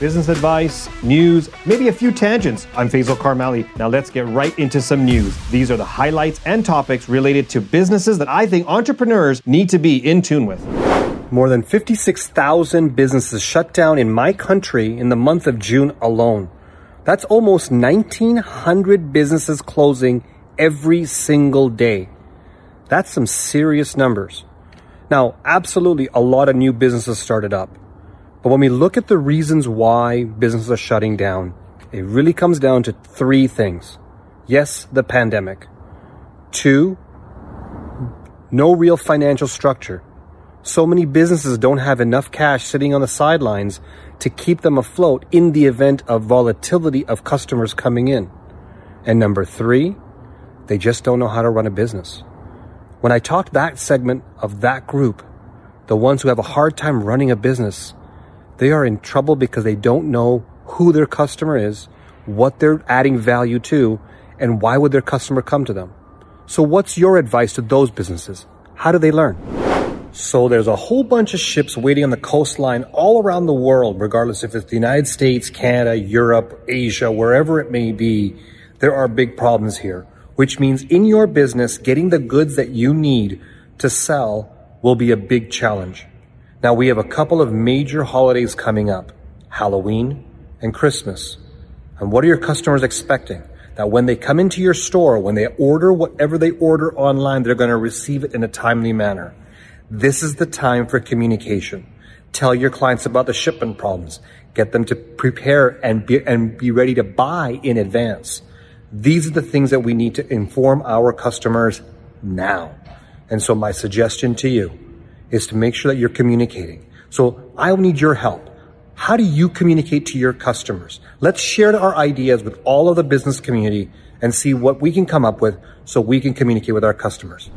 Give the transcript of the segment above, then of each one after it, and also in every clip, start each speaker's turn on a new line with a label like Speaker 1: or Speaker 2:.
Speaker 1: business advice, news, maybe a few tangents. I'm Faisal Karmali. Now let's get right into some news. These are the highlights and topics related to businesses that I think entrepreneurs need to be in tune with. More than 56,000 businesses shut down in my country in the month of June alone. That's almost 1,900 businesses closing every single day. That's some serious numbers. Now, absolutely, a lot of new businesses started up. But when we look at the reasons why businesses are shutting down, it really comes down to three things. Yes, the pandemic. Two, no real financial structure. So many businesses don't have enough cash sitting on the sidelines to keep them afloat in the event of volatility of customers coming in. And number three, they just don't know how to run a business. When I talked that segment of that group, the ones who have a hard time running a business, they are in trouble because they don't know who their customer is, what they're adding value to, and why would their customer come to them. So what's your advice to those businesses? How do they learn? So there's a whole bunch of ships waiting on the coastline all around the world, regardless if it's the United States, Canada, Europe, Asia, wherever it may be. There are big problems here which means in your business, getting the goods that you need to sell will be a big challenge. Now we have a couple of major holidays coming up, Halloween and Christmas. And what are your customers expecting? That when they come into your store, when they order whatever they order online, they're going to receive it in a timely manner. This is the time for communication. Tell your clients about the shipment problems. Get them to prepare and be, and be ready to buy in advance. These are the things that we need to inform our customers now. And so my suggestion to you is to make sure that you're communicating. So I'll need your help. How do you communicate to your customers? Let's share our ideas with all of the business community and see what we can come up with so we can communicate with our customers.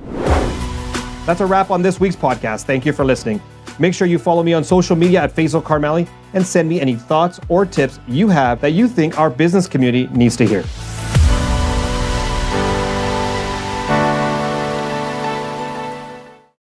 Speaker 1: That's a wrap on this week's podcast. Thank you for listening. Make sure you follow me on social media at Faisal Karmali and send me any thoughts or tips you have that you think our business community needs to hear.